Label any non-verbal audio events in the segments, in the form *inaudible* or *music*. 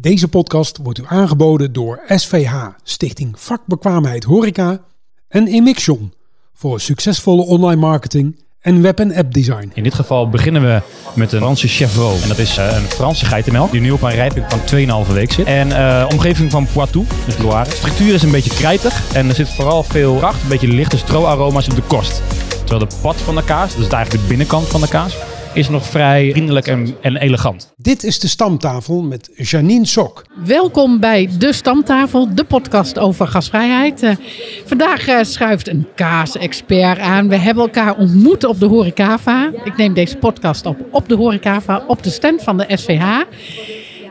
Deze podcast wordt u aangeboden door SVH, Stichting Vakbekwaamheid Horeca en Emixion voor succesvolle online marketing en web- en app design. In dit geval beginnen we met een Franse Chevreau. En dat is uh, een Franse geitenmelk die nu op een rijping van 2,5 week zit. En uh, omgeving van Poitou, dus Loire. De structuur is een beetje krijtig en er zit vooral veel kracht, een beetje lichte stroaroma's op de korst. Terwijl de pad van de kaas, dus eigenlijk de binnenkant van de kaas, is nog vrij vriendelijk en, en elegant. Dit is de stamtafel met Janine Sok. Welkom bij De Stamtafel, de podcast over gasvrijheid. Uh, vandaag uh, schuift een kaasexpert aan. We hebben elkaar ontmoet op de Horecava. Ik neem deze podcast op op de Horecava, op de stand van de SVH.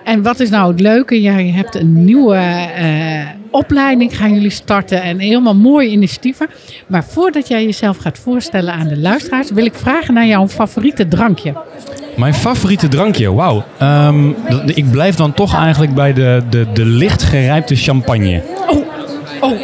En wat is nou het leuke? Ja, je hebt een nieuwe uh, opleiding, gaan jullie starten en helemaal mooie initiatieven. Maar voordat jij jezelf gaat voorstellen aan de luisteraars, wil ik vragen naar jouw favoriete drankje. Mijn favoriete drankje, wauw. Um, ik blijf dan toch eigenlijk bij de, de, de licht gerijpte champagne. Oh. Oh,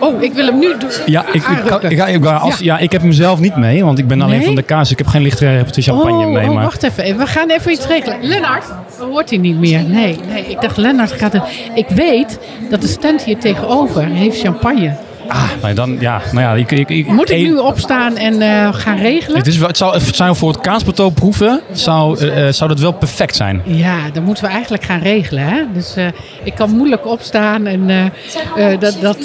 oh, ik wil hem nu doen. Ja, ik, ik, ik, ik als, ja. ik heb hem zelf niet mee, want ik ben alleen nee? van de kaas. Ik heb geen lichtgerijpte champagne oh, mee. Oh, maar... wacht even. We gaan even iets regelen. Lennart, hoort hij niet meer? Nee, nee. Ik dacht, Lennart gaat het. Ik weet dat de stand hier tegenover heeft champagne. Ah, dan, ja, nou ja, ik, ik, ik, Moet ik nu opstaan en uh, gaan regelen? Het, is, het, zou, het zou voor het kaasplateau proeven, zou, uh, zou dat wel perfect zijn. Ja, dan moeten we eigenlijk gaan regelen. Hè? Dus ik kan moeilijk opstaan en dat, dat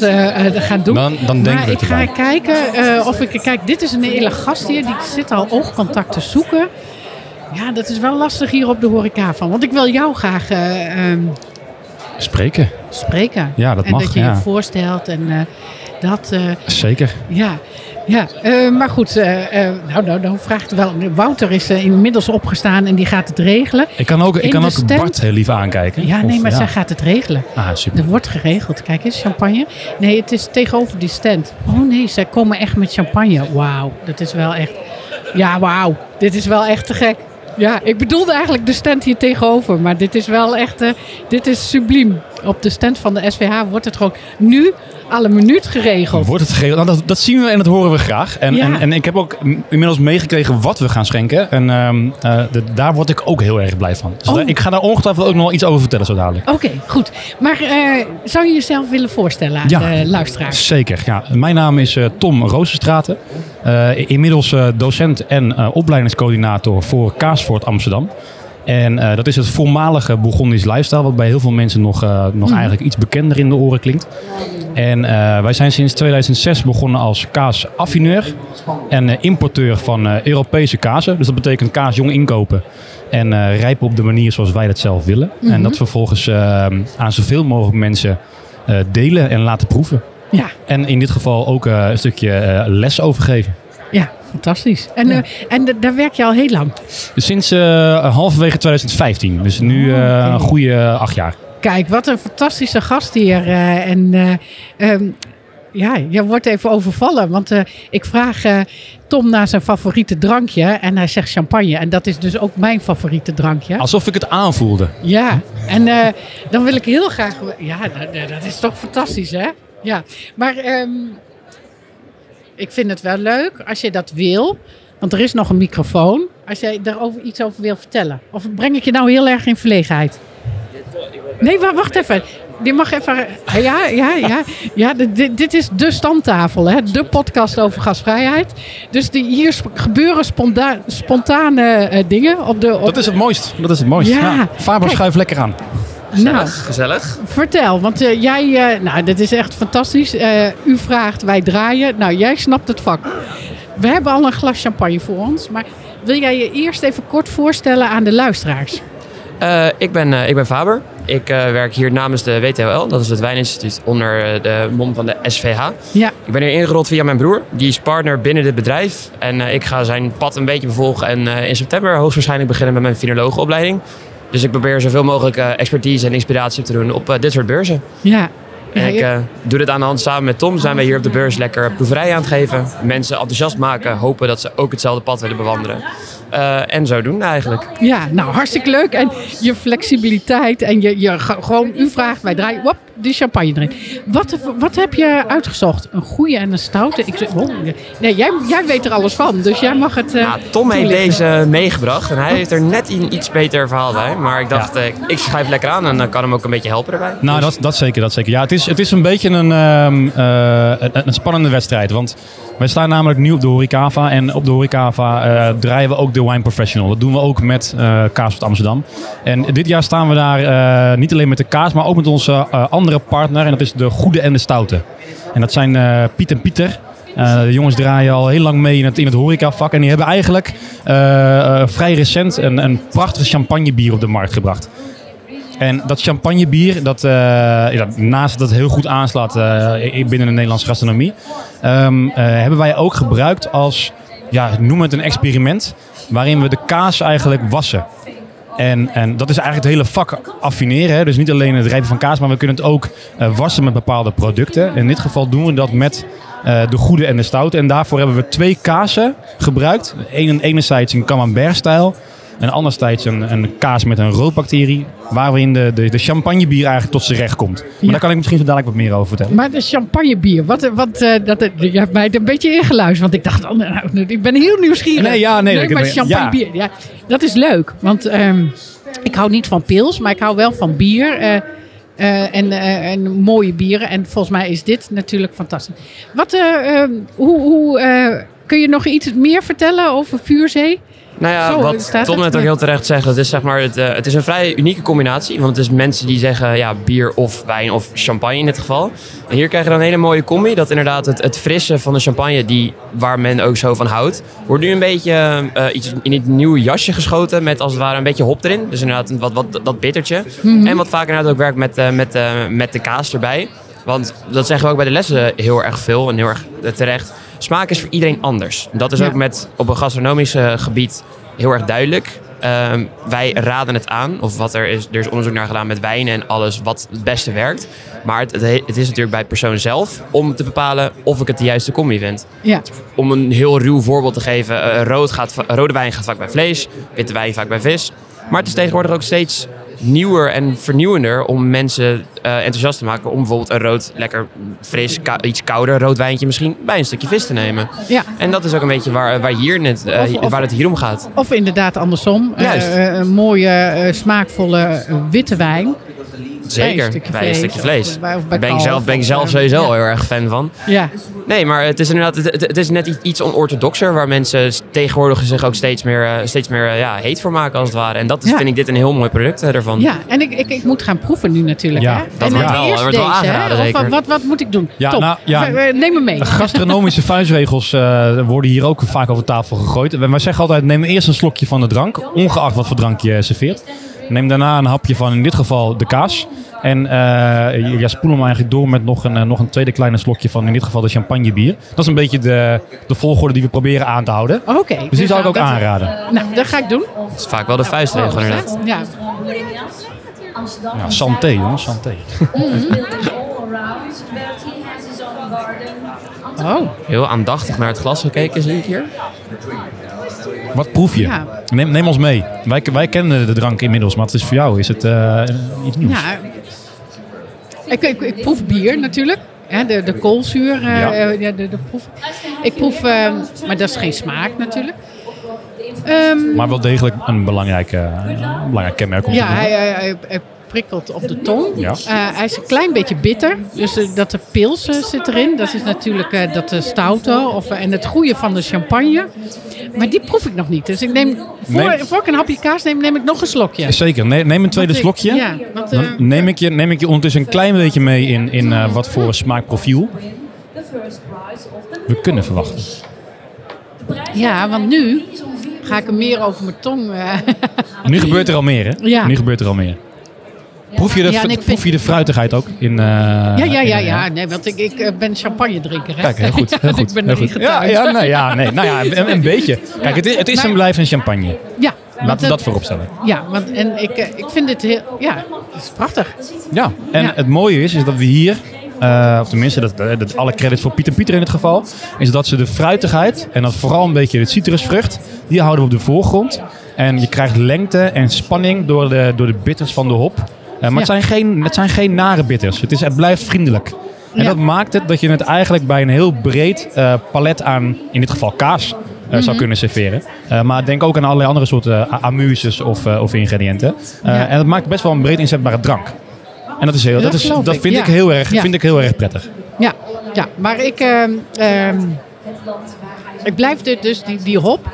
gaan doen. Dan, dan denk maar ik ga kijken of ik... Kijk, dit is een hele gast hier, die zit al oogcontact te zoeken. Ja, dat is wel lastig hier op de horeca van. Want ik wil jou graag... Um, spreken. Spreken. Ja, dat en mag. En dat je ja. je voorstelt en dat... Uh, Zeker. Ja, ja. Uh, maar goed, nou, nou, nou vraagt wel. Wouter is inmiddels opgestaan en die gaat het regelen. Ik kan ook, ik kan ook stand... Bart heel lief aankijken. Ja, nee, maar ja. zij gaat het regelen. Ah, super. Er wordt geregeld. Kijk eens, champagne. Nee, het is tegenover die stand. Oh nee, zij komen echt met champagne. Wauw, dat is wel echt... Ja, wauw. Dit is wel echt te gek. Ja, ik bedoelde eigenlijk de stand hier tegenover. Maar dit is wel echt... Dit is subliem. Op de stand van de SVH wordt het gewoon nu alle minuut geregeld. Wordt het geregeld? Nou, dat, dat, zien we en dat horen we graag. En, ja. en, en ik heb ook inmiddels meegekregen wat we gaan schenken. En um, uh, de, daar word ik ook heel erg blij van. Dus oh. daar, ik ga daar ongetwijfeld ook nog iets over vertellen zo dadelijk. Oké, okay, goed. Maar uh, zou je jezelf willen voorstellen aan ja, de luisteraars? Zeker. Ja. Mijn naam is uh, Tom Roosenstraten. inmiddels docent en opleidingscoördinator voor Kaasvoort Amsterdam. En uh, dat is het voormalige Bourgondisch lifestyle, wat bij heel veel mensen nog, uh, nog mm. eigenlijk iets bekender in de oren klinkt. En uh, wij zijn sinds 2006 begonnen als kaasaffineur en importeur van Europese kazen. Dus dat betekent kaas jong inkopen en rijpen op de manier zoals wij dat zelf willen. Mm -hmm. En dat vervolgens aan zoveel mogelijk mensen delen en laten proeven. Ja. En in dit geval ook een stukje les overgeven. Fantastisch. En, ja. uh, en daar werk je al heel lang? Sinds uh, halverwege 2015. Dus nu uh, okay. een goede acht jaar. Kijk, wat een fantastische gast hier. en um, ja, je wordt even overvallen. Want ik vraag Tom naar zijn favoriete drankje. En hij zegt champagne. En dat is dus ook mijn favoriete drankje. Alsof ik het aanvoelde. Ja, en dan wil ik heel graag... Ja, dat, dat is toch fantastisch, hè? Ja, maar... Um, ik vind het wel leuk als je dat wil. Want er is nog een microfoon. Als jij daarover iets over wil vertellen. Of breng ik je nou heel erg in verlegenheid? Nee, maar wacht even. Je mag even. Ja, ja, ja. ja dit, dit is de stamtafel, hè? de podcast over gasvrijheid. Dus die, hier gebeuren sponta spontane uh, dingen. Op de, op dat is het mooist. Dat is het mooist. Ja. ja. Faber schuif lekker aan. Gezellig, nou, gezellig. Vertel, want uh, jij, uh, nou, dit is echt fantastisch. Uh, u vraagt, wij draaien. Nou, jij snapt het vak. We hebben al een glas champagne voor ons, maar wil jij je eerst even kort voorstellen aan de luisteraars? Ik, ben, ik ben Faber. Ik werk hier namens de WTOL, dat is het Wijninstituut onder de mom van de SVH. Ja. Ik ben hier ingerold via mijn broer, die is partner binnen dit bedrijf. En ik ga zijn pad een beetje bevolgen en in september hoogstwaarschijnlijk beginnen met mijn finologenopleiding. Dus ik probeer zoveel mogelijk uh, expertise en inspiratie op te doen op uh, dit soort beurzen. Ja. En ik uh, doe dit aan de hand samen met Tom. Zijn we hier op de beurs lekker proeverij aan het geven. Mensen enthousiast maken. Hopen dat ze ook hetzelfde pad willen bewandelen. Uh, en zo doen eigenlijk. Ja, nou hartstikke leuk. En je flexibiliteit en je, je gewoon, u vraagt, wij draaien. Wop, die champagne erin. Wat, wat heb je uitgezocht? Een goede en een stoute? Ik, oh, nee, jij, jij weet er alles van, dus jij mag het. eh, Ja, Tom heeft deze meegebracht en hij heeft er net een iets beter verhaal bij. Maar ik dacht, eh, ik schrijf lekker aan en dan kan hem ook een beetje helpen erbij. Nou, dat, dat zeker, dat zeker. Ja, het is, het is een beetje een, ehm, eh, een, een spannende wedstrijd. Want wij staan namelijk nu op de Horecava. En op de Horecava eh draaien we ook de Wine Professional. Dat doen we ook met eh Kaas van Amsterdam. En dit jaar staan we daar eh, niet alleen met de kaas, maar ook met onze eh, andere partner. En dat is de Goede en de Stoute. En dat zijn eh, Piet en Pieter. Eh, de jongens draaien al heel lang mee in het, in het horecavak. En die hebben eigenlijk eh, vrij recent een, een prachtig champagnebier op de markt gebracht. En dat champagnebier, dat, naast dat het heel goed aanslaat binnen de Nederlandse gastronomie, ehm, eh, hebben wij ook gebruikt als, ja, noem het een experiment, waarin we de kaas eigenlijk wassen. En, en dat is eigenlijk het hele vak affineren. Hè? Dus niet alleen het rijpen van kaas, maar we kunnen het ook eh, wassen met bepaalde producten. In dit geval doen we dat met eh, de goede en de stoute. En daarvoor hebben we twee kazen gebruikt. Enerzijds een camembert-stijl. En anderzijds een, een kaas met een roodbacterie. Waarin de, de, de champagnebier eigenlijk tot zijn recht komt. Maar Ja. daar kan ik misschien zo dadelijk wat meer over vertellen. Maar de champagnebier, wat, wat, eh, dat, je hebt mij een beetje ingeluisterd. Want ik dacht, oh, nou, ik ben heel nieuwsgierig. Nee, ja, nee, dat- maar champagnebier, ja. dat is leuk. Want ehm, ik hou niet van pils, maar ik hou wel van bier. eh, eh, en, eh, en mooie bieren. En volgens mij is dit natuurlijk fantastisch. Wat, eh, ehm, hoe, hoe, eh, kun je nog iets meer vertellen over Vuurzee? Nou ja, Zo, wat Tom net ook heel terecht zegt, het is, zeg maar, het, eh, het is een vrij unieke combinatie. Want het is mensen die zeggen ja, bier of wijn of champagne in dit geval. En hier krijg je dan een hele mooie combi. Dat inderdaad het, het frisse van de champagne, die, waar men ook zo van houdt, wordt nu een beetje eh, iets in het nieuwe jasje geschoten. Met als het ware een beetje hop erin. Dus inderdaad een wat, wat, dat bittertje. En wat vaak inderdaad ook werkt met, eh, met, met de kaas erbij. Want dat zeggen we ook bij de lessen heel erg veel en heel erg terecht. Smaak is voor iedereen anders. Dat is Ja. ook met op een gastronomisch gebied heel erg duidelijk. Ehm, wij raden het aan, of wat er is, er is onderzoek naar gedaan met wijnen en alles wat het beste werkt. Maar het, het, he- het is natuurlijk bij de persoon zelf om te bepalen of ik het de juiste combi vind. Ja, Om een heel ruw voorbeeld te geven, eh, rood gaat, rode wijn gaat vaak bij vlees, witte wijn vaak bij vis. Maar het is tegenwoordig ook steeds nieuwer en vernieuwender om mensen eh, enthousiast te maken om bijvoorbeeld een rood, lekker fris, iets kouder rood wijntje misschien bij een stukje vis te nemen. ja. En dat is ook een beetje waar, waar, hier net, eh, Of- of- waar het hier om gaat. Of inderdaad andersom. Eh, Juist. eh, een mooie, eh, smaakvolle eh, witte wijn. Zeker, stukje bij een stukje vlees. bij- of bij Daar ben ik zelf, ben ik zelf eh, sowieso ja. heel erg fan van. Ja, Nee, maar het is inderdaad het, het- het is net iets onorthodoxer... waar mensen tegenwoordig zich ook steeds meer, eh, steeds meer eh, ja, heet voor maken als het ware. En dat is, Ja. vind ik dit een heel mooi product ervan. ja. en ik, ik, ik moet gaan proeven nu natuurlijk. Ja, hè? dat en wordt wel- hè? Of wat, wat, wat moet ik doen? Ja, Top. nou, ja. Neem me mee. De gastronomische *laughs* vuistregels eh, worden hier ook vaak over tafel gegooid. En wij zeggen altijd, neem eerst een slokje van de drank, ongeacht wat voor drank je serveert. Neem daarna een hapje van, in dit geval, de kaas. En eh ja, spoel hem eigenlijk door met nog een, eh, nog een tweede kleine slokje van, in dit geval, de champagnebier. Dat is een beetje de, de volgorde die we proberen aan te houden. Oké. Dus die zou ik ook dat- aanraden. Nou, dat ga ik doen. Dat is vaak wel de vuistregel inderdaad. Ja. Amsterdam. Ja, santé, jongens, santé. Oh, Heel aandachtig naar het glas gekeken, zie ik hier. Wat proef je? Ja. Neem, neem ons mee. Wij, wij kennen de drank inmiddels, maar het is voor jou is het eh, iets nieuws. ja. Ik, ik, ik proef bier natuurlijk. Hè, de, de koolzuur. eh, Ja. eh, ja, de, de proef. Ik proef, eh, maar dat is geen smaak natuurlijk. Ehm, Maar wel degelijk een belangrijk, kenmerk om ja, te hij prikkelt op de tong. Ja. Eh, hij is een klein beetje bitter. Dus eh, dat de pils eh, zit erin. Dat is natuurlijk dat de stoute. Of, en het goede van de champagne. Maar die proef ik nog niet. Dus ik neem, voor, ik een hapje kaas neem, neem ik nog een slokje. Zeker, neem, neem een tweede ik- slokje. Ja, want, Dan neem ik, je, neem ik je ondertussen een klein beetje mee in, in wat voor smaakprofiel we kunnen verwachten. ja, want nu ga ik er meer over mijn tong. Nu gebeurt er al meer, hè? Ja. Nu gebeurt er al meer. Proef je de, Ja, en proef je de fruitigheid ook? In, eh, ja, ja, in, ja, eh, ja. Nee, want ik, ik eh, ben champagne drinker. Hè? Kijk, heel goed. Heel *laughs* Ja, goed ik ben heel goed. Ja, ja, nee, ja, nee. Nou ja, een, een beetje. Kijk, het is, het is Maar- en blijft een champagne. Ja, Laten we dat vooropstellen. Ja, want en ik, ik vind dit heel. Ja, het is prachtig. Ja, en Ja. het mooie is, is dat we hier, of tenminste, dat, dat alle credits voor Pieter Pieter in het geval, is dat ze de fruitigheid en dat vooral een beetje de citrusvrucht, die houden we op de voorgrond. En je krijgt lengte en spanning door de, door de bitters van de hop. Maar Ja. het, zijn geen, het zijn geen nare bitters. Het, is, het blijft vriendelijk. En Ja. dat maakt het dat je het eigenlijk bij een heel breed eh, palet aan, in dit geval kaas, eh, Mhm. zou kunnen serveren. Eh, maar denk ook aan allerlei andere soorten amuses of, eh, of ingrediënten. Eh, Ja. En dat maakt best wel een breed inzetbare drank. En dat, is heel, Dat dat, is, dat ik, vind, ja. ik heel erg, vind ik heel erg prettig. Ja, ja maar ik, ehm, ehm, ik blijf dit dus, die, die hop.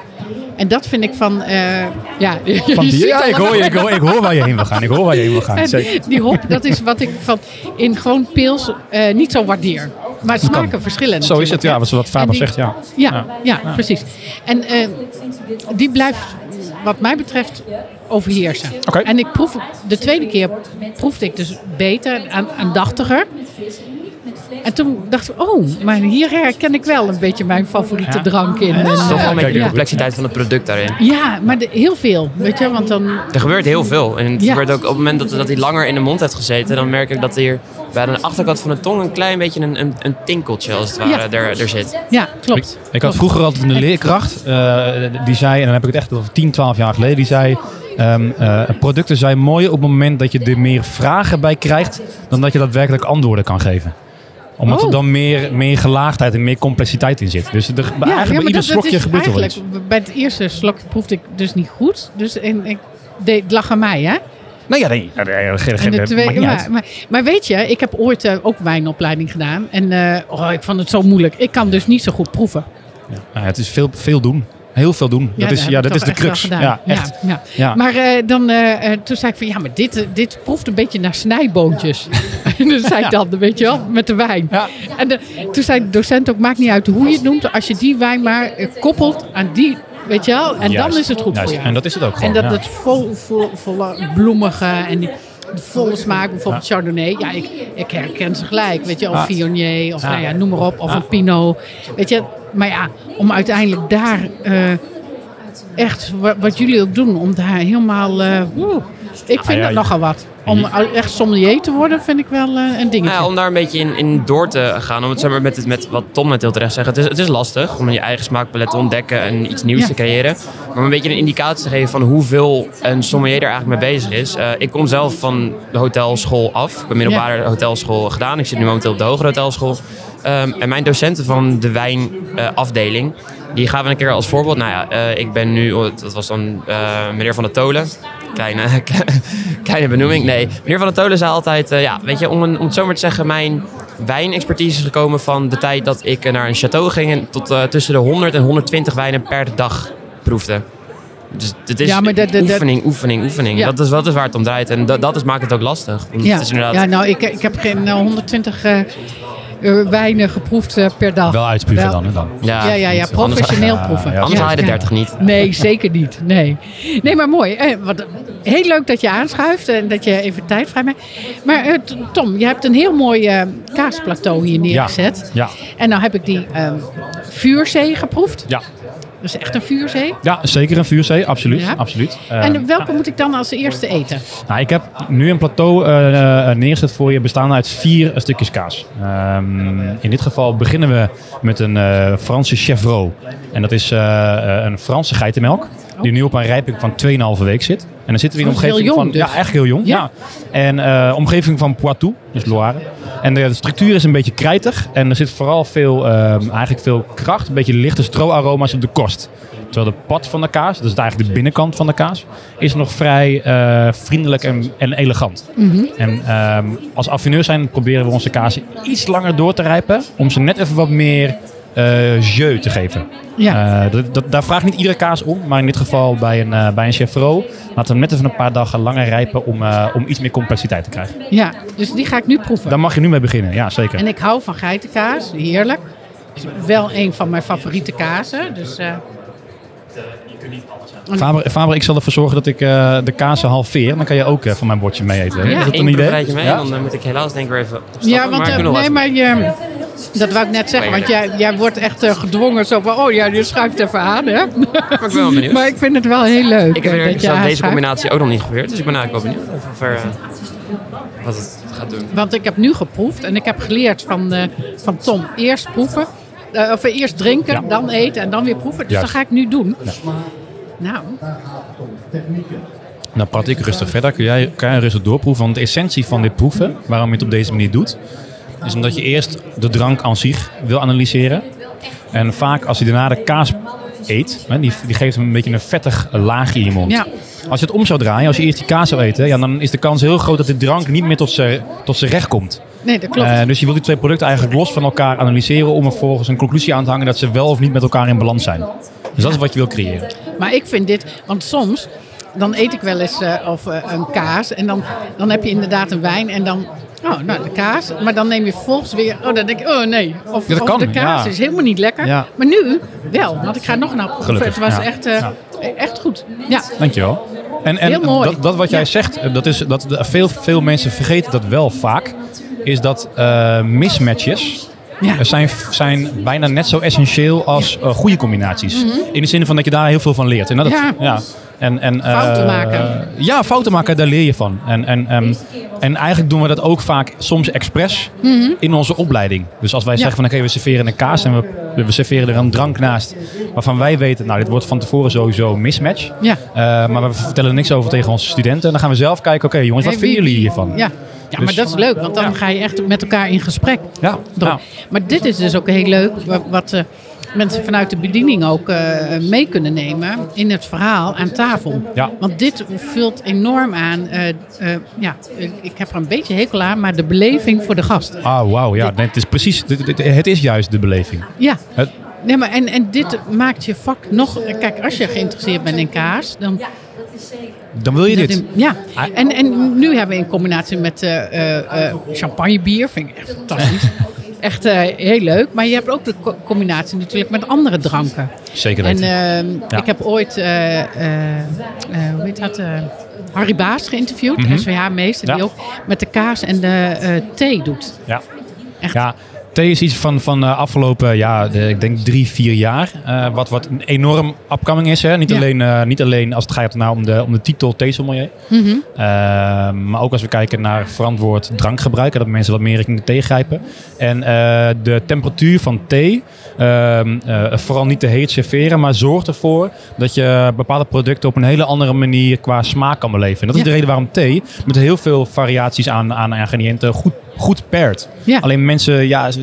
En dat vind ik van, eh, ja. Van die, *laughs* ja, ik hoor, je, ik, hoor, ik hoor waar je heen wil gaan. Ik hoor waar je heen wil gaan. Zeker. die hop, dat is wat ik van in gewoon pils eh, niet zo waardeer. Maar smaken verschillen Zo is het, ja, wat, wat Faber die- zegt, ja. Ja, ja, precies. En eh, die blijft, wat mij betreft, overheersen. Oké. En ik proef, de tweede keer proefde ik dus beter, aan, aandachtiger. En toen dacht ik, oh, maar hier herken ik wel een beetje mijn favoriete Ja. drank in. Het is toch eh, wel een beetje de complexiteit van het product daarin. ja, maar de- heel veel, weet je, want dan... Er gebeurt heel veel. En het Ja. gebeurt ook op het moment dat, dat hij langer in de mond heeft gezeten, dan merk ik dat hier bij de achterkant van de tong een klein beetje een, een, een tinkeltje als het ware Ja. er, er zit. Ja, klopt. Ik, ik had vroeger altijd een leerkracht, eh, die zei, en dan heb ik het echt over 10, 12 jaar geleden, die zei, ehm, eh, producten zijn mooi op het moment dat je er meer vragen bij krijgt, dan dat je daadwerkelijk antwoorden kan geven. Omdat Oh. er dan meer, meer gelaagdheid en meer complexiteit in zit. Dus er, eigenlijk bij ieder dat- slokje gebeurt er wel iets. Bij het eerste slokje proefde ik dus niet goed. Dus en, ik, deed, het lag aan mij, hè? Nou ja, nee, geen- de twee, maar, uit. maar, maar weet je, ik heb ooit eh, ook wijnopleiding gedaan. En eh, oh, ik vond het zo moeilijk. Ik kan dus niet zo goed proeven. Ja, het is veel, veel doen. Heel veel doen. dat is, ja, dat is de crux. Ja, echt. Ja, ja. Maar eh, dan, eh, eh, toen zei ik van, ja, maar dit, dit proeft een beetje naar snijboontjes. *laughs* en dan zei ik dan, weet je wel, met de wijn. En de, toen zei de docent ook, maakt niet uit hoe je het noemt. Als je die wijn maar koppelt aan die, weet je wel. En Juist, dan is het goed juist. voor jou. En dat is het ook gewoon. En dat het vol, vol, volle bloemige en die de volle smaak, bijvoorbeeld Chardonnay. Ja, ik, ik herken ze gelijk. Weet je, of. Viognier, of nou ja, noem maar op. Of een Pinot. Weet je, maar ja, om uiteindelijk daar eh, echt, wat, wat jullie ook doen, om daar helemaal... eh, ik vind Ah, ja, dat je- nogal wat. Om echt sommelier te worden, vind ik wel eh, een dingetje. Nou ja, om daar een beetje in, in door te gaan, om het zeg maar, met, het- met wat Tom net heel terecht zegt. Het is, het is lastig om je eigen smaakpalet te ontdekken en iets nieuws Ja. te creëren. Maar om een beetje een indicatie te geven van hoeveel een sommelier er eigenlijk mee bezig is. Eh, ik kom zelf van de hotelschool af. Ik heb middelbare hotelschool gedaan. Ik zit nu momenteel op de hogere hotelschool. Ehm, en mijn docenten van de wijnafdeling, die gaven een keer als voorbeeld. Nou ja, eh, ik ben nu, oh, dat was dan eh, meneer Van der Tolen. Kleine, *laughs* kleine benoeming. Nee, meneer Van der Tolen zei altijd, eh, ja, weet je, om, een, om het zo maar te zeggen, mijn wijnexpertise is gekomen van de tijd dat ik eh, naar een château ging en tot eh, tussen de 100 en 120 wijnen per dag proefde. Dus het is Ja, maar dat- oefening, oefening, oefening. Ja. Dat, is, dat is waar het om draait. En dat, dat is, maakt het ook lastig. Ja. Het is inderdaad, ja, nou, ik, ik heb geen eh, 120 eh, eh, wijnen geproefd eh, per dag. Wel uitspugen Wel- dan. Hè, dan. ja, Ja, ja, ja, niet- anders- professioneel proeven. ja, Anders Ja, haal je de ja. 30 niet. *laughs* Nee, zeker niet. Nee, nee maar mooi. Eh, wat, heel leuk dat je aanschuift en dat je even tijd vrijmaakt. Maar eh, T- Tom, je hebt een heel mooi eh, kaasplateau hier neergezet. Ja. En nou heb ik die ehm vuurzee geproefd. Ja. Dat is echt een vuurzee. ja, zeker een vuurzee. Absoluut. Ja. absoluut. en Eh, welke moet ik dan als eerste eten? Nou, ik heb nu een plateau eh, eh, neergezet voor je, bestaande uit vier stukjes kaas. Ehm, in dit geval beginnen we met een Franse chevreau. En dat is een Franse geitenmelk, die nu op een rijping van 2,5 week zit. En dan zitten we in Oh, omgeving heel jong van... dus. Ja, echt heel jong. Ja. Ja. En omgeving van Poitou, dus Loire. En de structuur is een beetje krijtig. En er zit vooral veel, ehm, eigenlijk veel kracht, een beetje lichte stroaroma's op de korst. Terwijl de pad van de kaas, is eigenlijk de binnenkant van de kaas, is nog vrij eh, vriendelijk en, en elegant. Mhm. En ehm, als affineur zijn proberen we onze kaas iets langer door te rijpen. Om ze net even wat meer eh jeu te geven. Ja. Eh, dat, dat, daar vraagt niet iedere kaas om. Maar in dit geval bij een, eh bij een laten we net even een paar dagen langer rijpen om, om iets meer complexiteit te krijgen. Ja, dus die ga ik nu proeven. Daar mag je nu mee beginnen, ja zeker. En ik hou van geitenkaas, heerlijk. Is wel een van mijn favoriete kazen. Dus, eh, Faber, Faber, ik zal ervoor zorgen dat ik eh, de kazen halveer. Dan kan je ook eh, van mijn bordje mee eten. Ja. Is dat een idee? mee, Ja? dan eh, moet ik helaas denk ik weer even opstappen. ja, want maar nee, maar je, dat wou ik net zeggen. Want jij, jij wordt echt gedwongen zo van, oh ja, je schuift even aan. Hè? Maar ik ben wel benieuwd. *laughs* maar ik vind het wel heel leuk. ik heb dat deze combinatie ook nog niet geprobeerd. Dus ik ben eigenlijk wel benieuwd of wat het gaat doen. Want ik heb nu geproefd en ik heb geleerd van, eh, van Tom. Eerst proeven, of eerst drinken, Ja. dan eten en dan weer proeven. Dus Juist. dat ga ik nu doen. Nou, Dan praat ik rustig verder. Kun jij, kan jij rustig doorproeven? Want de essentie van dit proeven, waarom je het op deze manier doet, is omdat je eerst de drank aan zich wil analyseren. En vaak als je daarna de kaas eet, hè, die, die geeft hem een beetje een vettig laagje in je mond. Ja. Als je het om zou draaien, als je eerst die kaas zou eten, ja, dan is de kans heel groot dat de drank niet meer tot zijn tot recht komt. Nee, dat klopt. Eh, dus je wilt die twee producten eigenlijk los van elkaar analyseren om er vervolgens een conclusie aan te hangen dat ze wel of niet met elkaar in balans zijn. Dus dat is wat je wil creëren. Maar ik vind dit, want soms dan eet ik wel eens eh, of, eh, een kaas en dan, dan heb je inderdaad een wijn en dan, oh nou de kaas, maar dan neem je vervolgens weer, oh dan denk ik, oh nee, of, Ja, dat of kan, de kaas ja. is helemaal niet lekker. Ja. Maar nu wel, want ik ga nog naar proeven. Het was echt, eh, echt goed. Ja. Dankjewel. En, en Heel mooi. Dat, dat wat jij zegt, dat is, dat veel, veel mensen vergeten dat wel vaak, is dat eh, mismatches Ja. eh, zijn, zijn bijna net zo essentieel als eh, goede combinaties. In de zin van dat je daar heel veel van leert. En dat, Mhm. Ja. ja. En, en, eh, Fouten maken. Ja, fouten maken, daar leer je van. En, en, ehm, en eigenlijk doen we dat ook vaak soms expres in onze opleiding. Dus als wij Mhm. Ja. zeggen van oké, we serveren een kaas en we, we serveren er een drank naast. Waarvan wij weten, nou dit wordt van tevoren sowieso een mismatch. Ja. Uh, maar we vertellen er niks over tegen onze studenten. En dan gaan we zelf kijken, oké jongens, wat Hey, vinden jullie hiervan? Ja. Ja, maar Dus- dat is leuk, want dan ga je echt met elkaar in gesprek. Ja. Maar dit is dus ook heel leuk, wa- wat eh, mensen vanuit de bediening ook eh, mee kunnen nemen in het verhaal aan tafel. Ja. Want dit vult enorm aan, eh, eh, ja, ik- heb er een beetje hekel aan, maar de beleving voor de gast. Ah, wauw, ja. Nee, het is precies, dit- het is juist de beleving. Ja. Het- Nee, maar en, en dit maakt je vak nog... Kijk, als je geïnteresseerd bent in kaas, dan... Dan wil je dit. Ja, en, en nu hebben we in combinatie met eh, eh, eh, champagnebier, vind ik echt fantastisch. Echt eh, heel leuk. Maar je hebt ook de co- combinatie natuurlijk met andere dranken. Zeker En weten. ehm, Ja. ik heb ooit, eh, eh, eh, hoe heet dat, eh, Harry Baas geïnterviewd, SVH-meester, die Mhm. Ja. ook met de kaas en de eh, thee doet. ja. Echt. Ja, is iets van, van de afgelopen, ja, de, ik denk drie, vier jaar. eh, wat, wat een enorm upcoming is. Hè? Niet, Ja. alleen, eh, niet alleen als het gaat nou om, de, om de titel theesommelier. Mhm. Eh, maar ook als we kijken naar verantwoord drankgebruik. Dat mensen wat meer richting de thee grijpen. En eh, de temperatuur van thee. Ehm, eh, vooral niet te heet serveren. Maar zorgt ervoor dat je bepaalde producten op een hele andere manier qua smaak kan beleven. En dat is Ja. de reden waarom thee met heel veel variaties aan, aan ingrediënten goed, goed. Ja. Alleen mensen ja, eh,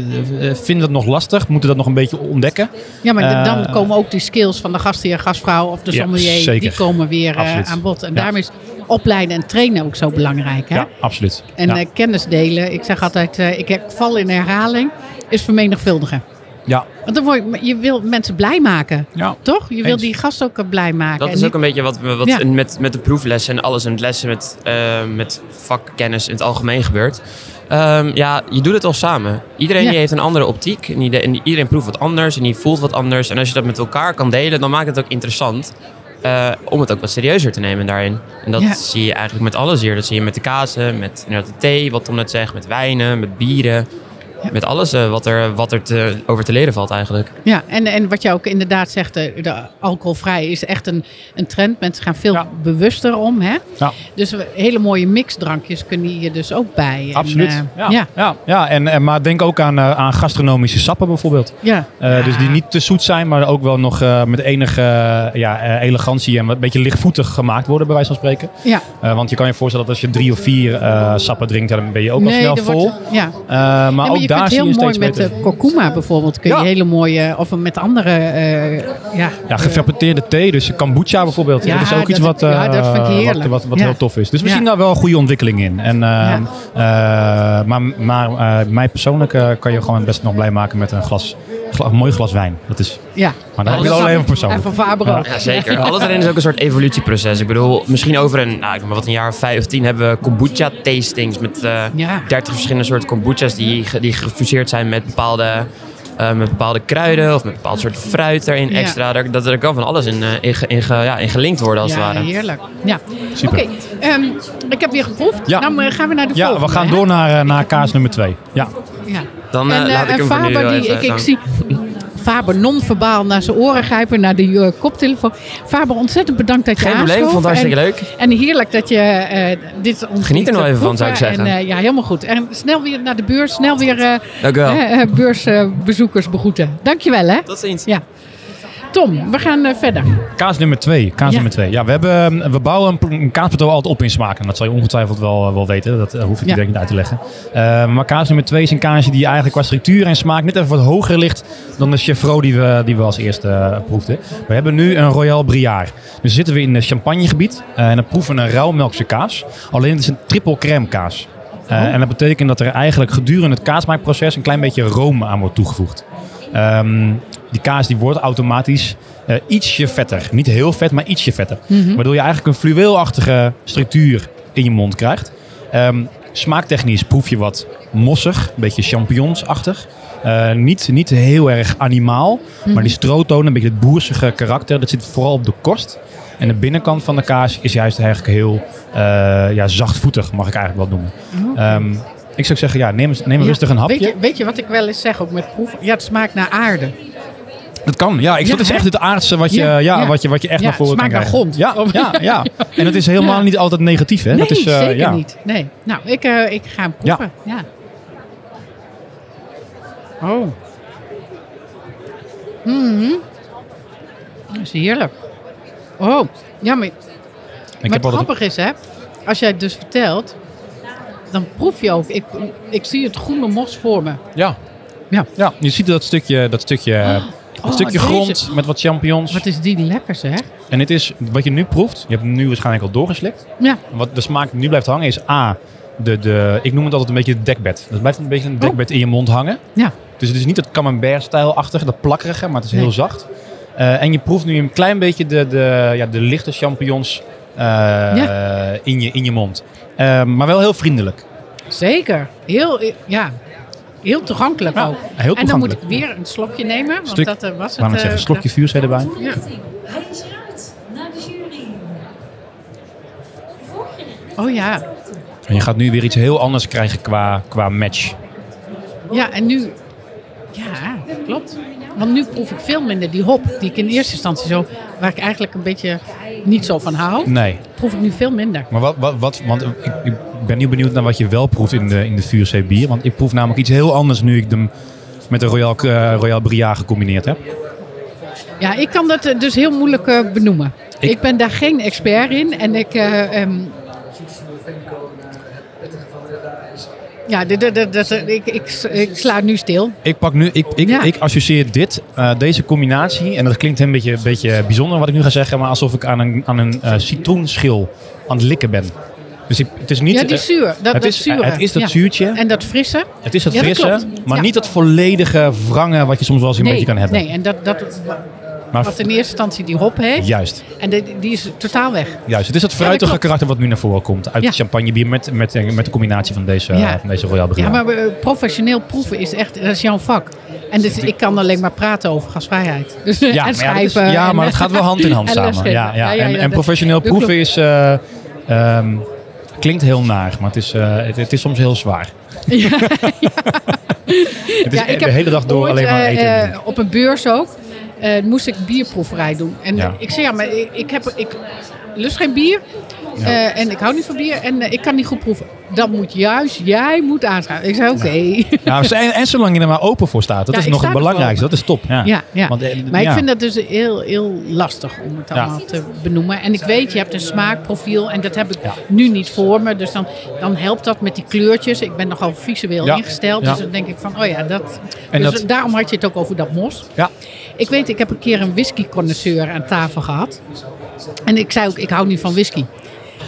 vinden dat nog lastig. Moeten dat nog een beetje ontdekken. Ja, maar Eh, dan komen ook die skills van de gastheer, gastvrouw of de sommelier, die komen weer eh, aan bod. En Ja. daarom is opleiden en trainen ook zo belangrijk. Hè? Ja, absoluut. En eh, kennis delen, ik zeg altijd, eh, ik val in herhaling, is vermenigvuldigen. Ja. Want dan word je, je wil mensen blij maken, Ja. toch? Je wil die gast ook blij maken. Dat is ook een beetje wat, wat Ja. met, met de proeflessen en alles en het lessen met, eh, met vakkennis in het algemeen gebeurt. Ehm, ja, je doet het al samen. Iedereen Ja. die heeft een andere optiek. En, en iedereen proeft wat anders en die voelt wat anders. En als je dat met elkaar kan delen, dan maakt het ook interessant. eh, om het ook wat serieuzer te nemen daarin. En dat Ja. zie je eigenlijk met alles hier. Dat zie je met de kazen, met de thee, wat Tom net zegt, met wijnen, met bieren. Ja. Met alles eh, wat er, wat er te, over te leren valt eigenlijk. Ja, en, en wat je ook inderdaad zegt, eh, de alcoholvrij is echt een, een trend. Mensen gaan veel Ja. bewuster om. Hè? Ja. Dus we- hele mooie mixdrankjes kunnen hier dus ook bij. En, Absoluut. eh, ja. ja. Ja. Ja, En, en, maar denk ook aan, aan gastronomische sappen bijvoorbeeld. Ja. Eh, Dus die niet te zoet zijn, maar ook wel nog eh, met enige ja, elegantie en wat een beetje lichtvoetig gemaakt worden, bij wijze van spreken. Ja. Eh, want je kan je voorstellen dat als je drie of vier eh, sappen drinkt, dan ben je ook al Nee, snel vol. wordt- ja. Eh, maar Ja, maar ook je daar kunt zie heel je mooi met beter. de kurkuma bijvoorbeeld. Kun je Ja. hele mooie, of met andere, eh, ja. Ja, gefermenteerde thee, dus kombucha bijvoorbeeld. Ja, dat is ook iets dat- wat, ja, dat eh, vind ik heerlijk. wat, wat, wat Ja. heel tof is. Dus we Ja. zien daar wel een goede ontwikkeling in. En, eh, eh, maar maar eh, mij persoonlijk eh, kan je gewoon best nog blij maken met een, glas, gla- een mooi glas wijn. Dat is, ja. maar dan heb je Dat even ik. persoonlijk. En van Faber ook. Ja, zeker. Alles erin is ook een soort evolutieproces. Ik bedoel, misschien over een, nou, ik noem maar wat, een jaar of vijf of tien hebben we kombucha tastings met eh Ja. 30 verschillende soorten kombucha's die, die gefuseerd zijn met bepaalde, eh, met bepaalde kruiden of met een bepaald soort fruit erin Ja. extra. Daar, dat, er kan van alles in, eh, in, ge- in, ge- ja, in gelinkt worden als ja, het ware. heerlijk. Ja. Super. Oké, ehm, ik heb weer geproefd. Ja. Nou maar gaan we naar de Ja, volgende. we gaan hè? door naar, eh, naar kaas nummer twee. Ja. Ja. Dan eh, en, eh, laat ik hem voor nu Faber, die, even ik, ik dan- zie Faber non-verbaal naar zijn oren grijpen, naar de eh, koptelefoon. Faber, ontzettend bedankt dat je Geen probleem, vond het hartstikke en, leuk. En heerlijk dat je eh, dit ons Geniet er nog even van, zou ik zeggen. En, eh, ja, helemaal goed. En snel weer naar de beurs, snel weer Dank u wel. beursbezoekers begroeten. Dankjewel hè. Tot ziens. Ja. Tom, we gaan eh, verder. Kaas nummer twee. Kaas Ja. nummer twee. Ja, we, hebben, eh, we bouwen een, kaasplateau altijd op in smaak. En dat zal je ongetwijfeld wel, wel weten. Dat eh, hoef ik je Ja. denk ik niet uit te leggen. Eh, maar kaas nummer twee is een kaasje die eigenlijk qua structuur en smaak net even wat hoger ligt dan de Chevreau die we, die we als eerste eh, proefden. We hebben nu een Royal Briard. Dus zitten we in het champagnegebied eh, en dan proeven we een rauwmelkse kaas. Alleen het is een triple crème kaas. Eh, En dat betekent dat er eigenlijk gedurende het kaasmaakproces een klein beetje room aan wordt toegevoegd. Ehm, die kaas die wordt automatisch eh, ietsje vetter. Niet heel vet, maar ietsje vetter. Waardoor je eigenlijk een fluweelachtige structuur in je mond krijgt. Ehm, smaaktechnisch proef je wat mossig, een beetje champignonsachtig. Eh, niet, niet heel erg animaal, maar die stroottonen, een beetje het boersige karakter, dat zit vooral op de korst. En de binnenkant van de kaas is juist eigenlijk heel eh, ja, zachtvoetig, mag ik eigenlijk wel noemen. Ehm, ik zou zeggen, ja, neem, neem Ja, rustig een hapje. Weet je, weet je wat ik wel eens zeg, ook met proeven? Ja, het smaakt naar aarde. Dat kan, ja. Ik Ja, dat is echt het aardse wat je, ja. Wat je, wat je echt Ja, naar voren kan krijgen. grond. Ja, ja, ja. *laughs* En dat is helemaal niet altijd negatief, hè? Nee, dat is, eh, zeker niet. Nee. Nou, ik, eh, ik ga hem proeven. Ja. Oh. Mhm. Dat is heerlijk. Oh, ja, maar Ik wat grappig is, hè? Als jij het dus vertelt, dan proef je ook. Ik, ik zie het groene mos voor me. ja. Ja. ja, je ziet dat stukje, dat stukje, dat Oh, stukje deze- grond met wat champignons. Wat is die lekker, zeg. En dit is wat je nu proeft. Je hebt hem nu waarschijnlijk al doorgeslikt. Ja. Wat de smaak nu blijft hangen is A, de, de, ik noem het altijd een beetje het dekbed. Dat blijft een beetje een dekbed in je mond hangen. Ja. Dus het is niet het camembert-stijlachtige, dat plakkerige, maar het is heel Nee. zacht. Eh, en je proeft nu een klein beetje de, de, ja, de lichte champignons eh, in, je, in je mond. Eh, maar wel heel vriendelijk. Zeker. Heel, ja. Heel toegankelijk Ja, ook. heel En dan moet ik toegankelijk. weer een slokje nemen. Want Stuk- dat eh, was Ik het. wou net eh, zeggen, slokje vuurzee erbij. Ja. Hij is eruit. Naar de jury. Oh ja. En je gaat nu weer iets heel anders krijgen qua, qua match. Ja, en nu... Ja, klopt. Want nu proef ik veel minder die hop die ik in eerste instantie zo... Waar ik eigenlijk een beetje niet zo van hou. Nee. Proef ik nu veel minder. Maar wat, wat, wat want ik, ik ben nu benieuwd naar wat je wel proeft in de, in de vuurzee bier. Want ik proef namelijk iets heel anders nu ik hem met de Royal, eh, Royal Briard gecombineerd heb. Ja, ik kan dat eh, dus heel moeilijk eh, benoemen. Ik- Ik, ben daar geen expert in. En ik... eh, ehm, ja, ik, ik, ik sla nu stil. Ik pak nu, ik, ik, Ja. ik associeer dit, eh, deze combinatie, en dat klinkt een beetje, beetje bijzonder wat ik nu ga zeggen, maar alsof ik aan een, aan een eh, citroenschil aan het likken ben. Dus het is niet. Ja, die eh, zuur. Dat, het, is, het is dat Ja. zuurtje, En dat frisse. het is dat Ja, frisse, maar niet dat volledige wrangen wat je soms wel eens een nee, beetje kan hebben. Nee, en dat, dat, maar wat in eerste instantie die hop heeft. juist, En die, die is totaal weg. juist. Het is dat fruitige karakter wat nu naar voren komt uit Ja. het champagnebier met, met, met de combinatie van deze, Ja. van deze Royal Ja, Briard. maar eh, professioneel proeven is echt, dat is jouw vak. En dus ik kan alleen maar praten over gasvrijheid. Dus, Ja, en maar ja, is- schrijven. ja, en- maar het gaat wel hand in hand en samen. Ja, ja. Ja, ja, En, ja, en professioneel dat proeven is, eh, ehm, klinkt heel naar, maar het is, eh, het, het is soms heel zwaar. *laughs* Het is Ja, ik de heb hele dag door ooit, alleen maar eh, eten. eh, op een beurs ook. Eh, moest ik bierproeverij doen. En Ja. ik zei, ja, maar ik, ik, heb, ik lust geen bier. eh, en ik hou niet van bier. En eh, ik kan niet goed proeven. Dat moet juist, jij moet aanschuiven. Ik zei, oké. Ja, en, en zolang je er maar open voor staat, dat Ja, is nog het belangrijkste. Dat is top. Ja. Ja. Want, eh, maar ik vind dat dus heel, heel lastig om het allemaal te benoemen. En ik weet, je hebt een smaakprofiel en dat heb ik nu niet voor me. Dus dan, dan helpt dat met die kleurtjes. Ik ben nogal visueel ingesteld. Dus dan denk ik van, oh ja, dat... En dus dat- daarom had je het ook over dat mos. Ja. Ik weet, ik heb een keer een whisky-connoisseur aan tafel gehad. En ik zei ook, ik hou niet van whisky.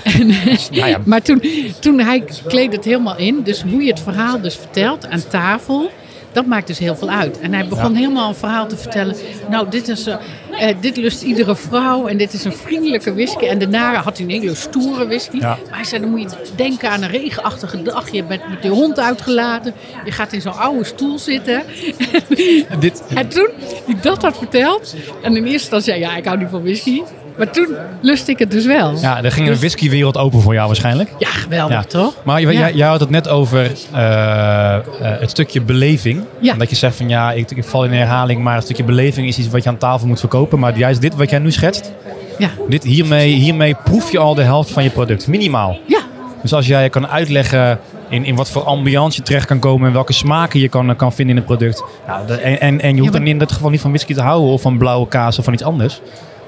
En, Nou ja. *laughs* maar toen, toen hij kleed het helemaal in. Dus hoe je het verhaal dus vertelt aan tafel. Dat maakt dus heel veel uit. En hij begon helemaal een verhaal te vertellen. Nou, dit, is, eh, eh, dit lust iedere vrouw. En dit is een vriendelijke whisky. En daarna had hij een hele stoere whisky. Ja. Maar hij zei, dan moet je denken aan een regenachtige dag. Je bent met je hond uitgelaten. Je gaat in zo'n oude stoel zitten. Dit, *laughs* En toen hij dat had verteld. En in eerste instantie zei ja, ik hou niet van whisky. Maar toen lust ik het dus wel. ja, er ging een whiskywereld open voor jou waarschijnlijk. Ja, geweldig Ja. toch? Maar Ja. jij, jij had het net over eh, eh, het stukje beleving. Ja. Dat je zegt van ja, ik, ik val in herhaling, maar een stukje beleving is iets wat je aan tafel moet verkopen. Maar juist dit wat jij nu schetst, Ja. dit, hiermee, hiermee proef je al de helft van je product, minimaal. Ja. Dus als jij kan uitleggen In, in wat voor ambiance je terecht kan komen en welke smaken je kan, kan vinden in het product. Nou, de- en, en, en je hoeft maar- dan in dit geval niet van whisky te houden of van blauwe kaas of van iets anders.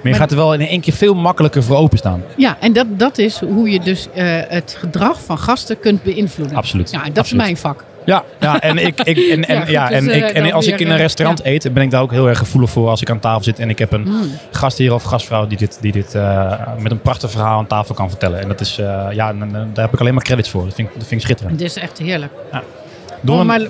Maar je gaat er wel in één keer veel makkelijker voor openstaan. Ja, en dat, dat is hoe je dus eh, het gedrag van gasten kunt beïnvloeden. Absoluut. Ja, en dat Absoluut. is mijn vak. Ja, ja en, ik, ik, en, en, Ja, goed, ja, dus, en, eh, ik, en als ik in een eh, restaurant eet, ben ik daar ook heel erg gevoelig voor als ik aan tafel zit en ik heb een Mm. gastheer of gastvrouw die dit, die dit met een prachtig verhaal aan tafel kan vertellen. En dat is, ja, en, daar heb ik alleen maar credits voor. Dat vind ik, dat vind ik schitterend. Het is echt heerlijk. Doen Oh, we- maar-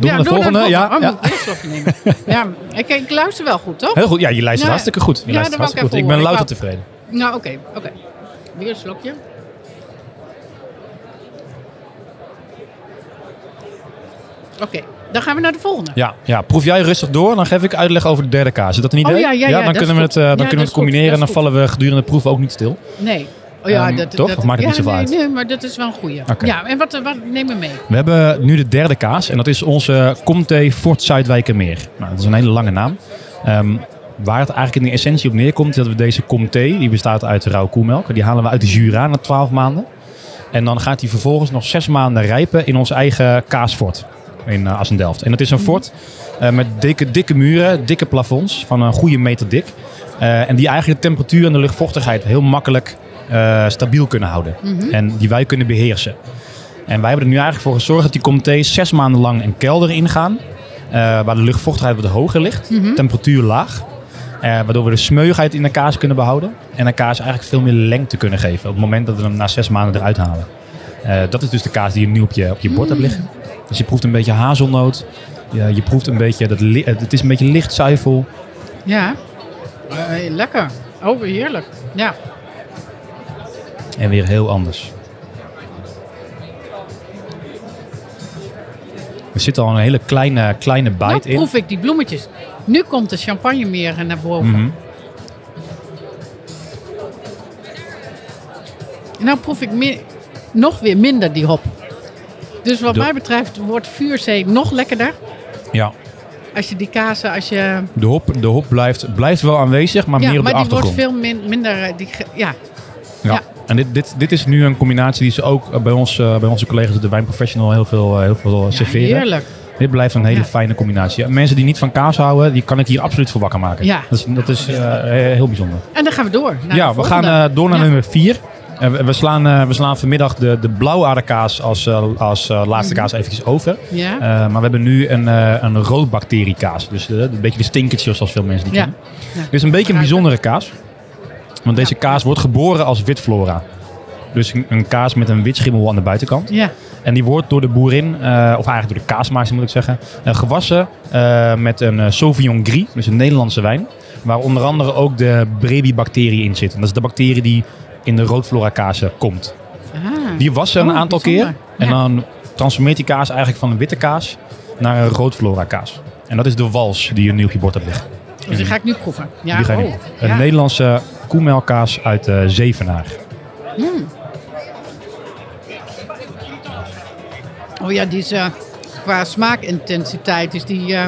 doen we de volgende? Ja, Oh, ja. ik *laughs* ja, ik, ik luister wel goed, toch? Heel goed, ja, je luistert Ja. hartstikke goed. Je Ja, luistert ik hartstikke goed. even Ik ben louter Ik tevreden. Nou, oké, oké. Weer een slokje. Oké, dan gaan we naar de volgende. Ja, ja, proef jij rustig door, dan geef ik uitleg over de derde kaas. Is dat een Oh, idee? ja, ja, ja, dan kunnen we het, eh, dan Ja, kunnen we het combineren en dan vallen we gedurende de proef ook niet stil. Nee. Oh ja, Ehm, dat, toch? Dat, Of maakt het ja, niet zoveel nee, uit? Nee, maar dat is wel een goeie. Oké. Ja, en wat, wat nemen we mee? We hebben nu de derde kaas en dat is onze Comté Fort Zuidwijkermeer. Nou, dat is een hele lange naam. Ehm, waar het eigenlijk in de essentie op neerkomt, is dat we deze Comté, die bestaat uit rauwe koemelk, die halen we uit de Jura na 12 maanden. En dan gaat die vervolgens nog zes maanden rijpen in ons eigen kaasfort in uh, Assendelft. En dat is een fort eh, met dikke, dikke muren, dikke plafonds van een goede meter dik. Eh, en die eigenlijk de temperatuur en de luchtvochtigheid heel makkelijk eh, stabiel kunnen houden. En die wij kunnen beheersen. En wij hebben er nu eigenlijk voor gezorgd dat die comité's zes maanden lang een kelder ingaan. eh waar de luchtvochtigheid wat hoger ligt, temperatuur laag. eh, waardoor we de smeuigheid in de kaas kunnen behouden. En de kaas eigenlijk veel meer lengte kunnen geven op het moment dat we hem na zes maanden eruit halen. Dat is dus de kaas die je nu op je, op je bord hebt liggen. Dus je proeft een beetje hazelnoot. Je, je proeft een beetje, dat het is een beetje licht zuivel. Ja. Lekker. Oh, heerlijk. Ja. En weer heel anders. Er zit al een hele kleine, kleine Nou bite in. proef ik die bloemetjes. Nu komt de champagne meer naar boven. Mhm. Nou proef ik meer, nog weer minder die hop. Dus wat De- mij betreft wordt vuurzee nog lekkerder. Ja, Als je die kazen, als je... de hop, de hop blijft, blijft wel aanwezig, maar ja, meer op maar de die wordt achtergrond. veel min- minder... eh, Die, ja. Ja. ja. En dit, dit, dit is nu een combinatie die ze ook eh, bij, ons, eh, bij onze collega's de Wijnprofessional heel veel, eh, heel veel ja, serveren. heerlijk. Dit blijft een hele Ja. fijne combinatie. En Mensen die niet van kaas houden, die kan ik hier absoluut voor wakker maken. Ja. Dat is, dat is heel bijzonder. En dan gaan we door. ja, we gaan door naar Ja. nummer 4. we, we slaan, we slaan vanmiddag de, de blauwaardekaas als, als laatste Mhm. kaas eventjes over. Ja. Maar we hebben nu een, een roodbacteriekaas. Dus een beetje de stinkertjes zoals veel mensen die kennen. Ja. Dit is een beetje een bijzondere kaas. Want deze kaas wordt geboren als witflora. Dus een, een kaas met een wit schimmel aan de buitenkant. Ja. En die wordt door de boerin, eh, of eigenlijk door de kaasmaakster moet ik zeggen, eh, gewassen eh, met een Sauvignon Gris, dus een Nederlandse wijn. Waar onder andere ook de Brevi-bacterie in zit. En dat is de bacterie die in de roodflora kazen komt. Ah. Die wassen een Oh, aantal bijzonder. keer. En Ja. dan transformeert die kaas eigenlijk van een witte kaas naar een roodflora kaas. En dat is de wals die je nu op je bord hebt liggen. Dus die ga ik nu proeven. Ja, die ga je oh. Een ja. Nederlandse koemelkaas uit eh, Zevenaar. Oh ja, die is eh, qua smaakintensiteit is die eh,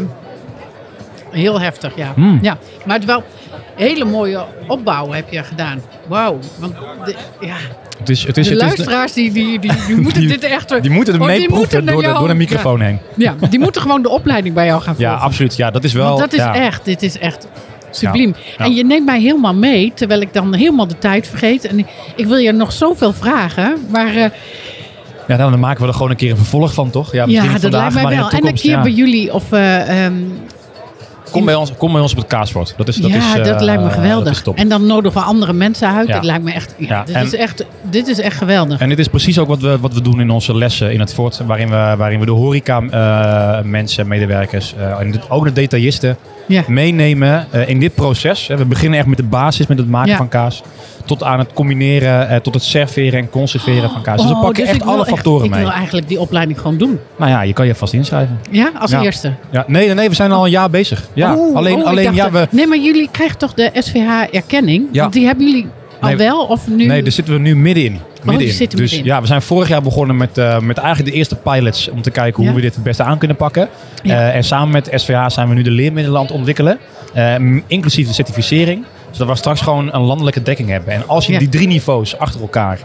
heel heftig, ja. Mm. ja. Maar het wel hele mooie opbouw heb je gedaan. Wauw. Want de, ja, Het is, het is, de het is luisteraars die, die, die, die *laughs* moeten Die- dit echt... die moeten er oh, mee die proeven moeten naar door door de microfoon heen. Ja, ja, die moeten gewoon de opleiding bij jou gaan volgen. Ja, absoluut. Ja, dat is wel. Want dat is ja. echt, dit is echt subliem. Ja. En je neemt mij helemaal mee, terwijl ik dan helemaal de tijd vergeet. En ik, wil je nog zoveel vragen, maar eh, Ja, dan maken we er gewoon een keer een vervolg van, toch? Ja, misschien ja, dat vandaag, lijkt mij wel. En een keer ja. bij jullie of... eh, ehm, kom, bij ons, kom bij ons op het kaasfort. Dat is, dat ja, is, eh, dat lijkt me geweldig. En dan nodigen we andere mensen uit. Ja. Dat lijkt me echt, ja, dit, en- is echt, dit is echt geweldig. En dit is precies ook wat we, wat we doen in onze lessen in het fort. Waarin we, waarin we de horeca eh, mensen, medewerkers eh, en ook de detailisten meenemen eh, in dit proces. We beginnen echt met de basis, met het maken van kaas. Tot aan het combineren, eh, tot het serveren en conserveren van kaas. Dus we Oh, pakken dus echt ik alle factoren Ik mee. wil eigenlijk die opleiding gewoon doen. Nou ja, je kan je vast inschrijven. Ja, als Ja. eerste. Ja, nee, nee, nee, we zijn al een jaar bezig. Ja, Oh, alleen, oh, ik alleen dacht ja, we, Nee, maar jullie krijgen toch de SVH-erkenning? Ja. Want die hebben jullie al Nee, wel? Of nu? Nee, daar zitten we nu middenin. middenin. dus ja, we zijn vorig jaar begonnen met, eh, met eigenlijk de eerste pilots om te kijken hoe we dit het beste aan kunnen pakken. Ja. Eh, en samen met SVH zijn we nu de leermiddelen aan het ontwikkelen, inclusief de certificering, zodat we straks gewoon een landelijke dekking hebben. En als je Ja. die drie niveaus achter elkaar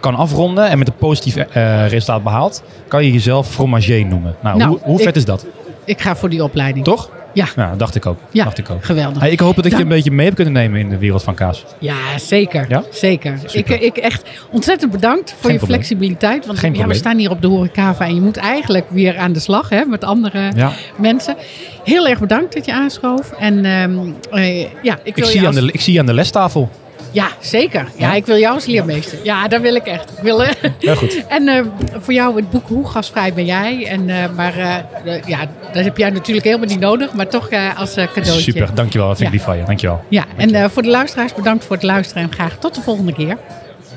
kan afronden en met een positief eh, resultaat behaalt, kan je jezelf fromager noemen. Nou, Nou, hoe, hoe ik- vet is dat? Ik ga voor die opleiding. Toch? Ja, Ja, dacht ik ook. ja Dacht ik ook. geweldig. Ik hoop dat ik je een beetje mee heb kunnen nemen in de wereld van kaas. Ja, zeker. Ja? Zeker. Ik, Super. ik echt ontzettend bedankt voor Geen je probleem. flexibiliteit. Want Geen ja, we staan hier op de horecava en je moet eigenlijk weer aan de slag hè, met andere Ja. mensen. Heel erg bedankt dat je aanschoof. En ehm, eh, ja, ik Ik wil zie, je je als... aan de, ik zie je aan de lestafel. Ja, zeker. Ja, ik wil jou als leermeester. Ja, dat wil ik echt. Ik wil, eh, Heel goed. *laughs* En eh, voor jou het boek Hoe gasvrij ben jij? En, eh, maar ja, dat heb jij natuurlijk helemaal niet nodig, maar toch als cadeautje. Super, dankjewel. Dat vind ik lief van je. Dankjewel. Ja, en voor de luisteraars bedankt voor het luisteren en graag tot de volgende keer.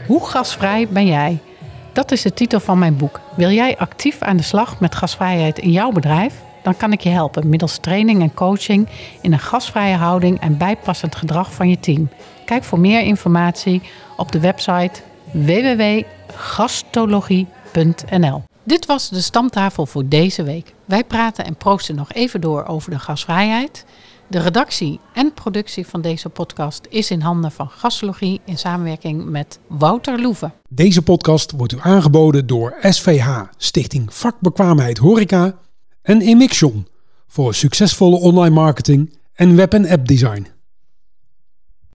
Hoe gasvrij ben jij? Dat is de titel van mijn boek. Wil jij actief aan de slag met gasvrijheid in jouw bedrijf? Dan kan ik je helpen middels training en coaching in een gasvrije houding en bijpassend gedrag van je team. Kijk voor meer informatie op de website www.gastologie.nl. Dit was de stamtafel voor deze week. Wij praten en proosten nog even door over de gasvrijheid. De redactie en productie van deze podcast is in handen van Gastologie in samenwerking met Wouter Loeven. Deze podcast wordt u aangeboden door SVH, Stichting Vakbekwaamheid Horeca en Emixion voor succesvolle online marketing en web- en appdesign.